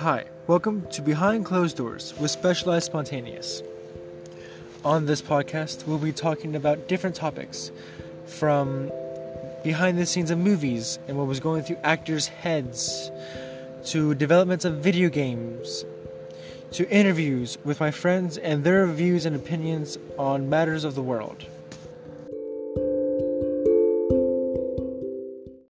Hi, welcome to Behind Closed Doors with Specialized Spontaneous. On this podcast, we'll be talking about different topics from behind the scenes of movies and what was going through actors' heads to developments of video games to interviews with my friends and their views and opinions on matters of the world.